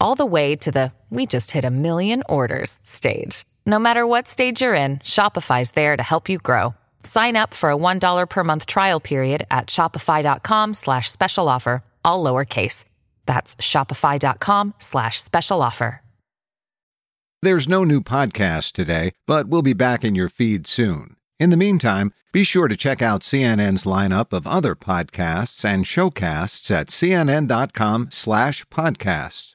all the way to the we just hit a million orders stage. No matter what stage you're in, Shopify's there to help you grow. Sign up for a $1 per month trial period at shopify.com slash special offer, all lowercase. That's shopify.com slash special offer. There's no new podcast today, but we'll be back in your feed soon. In the meantime, be sure to check out CNN's lineup of other podcasts and showcasts at cnn.com slash podcasts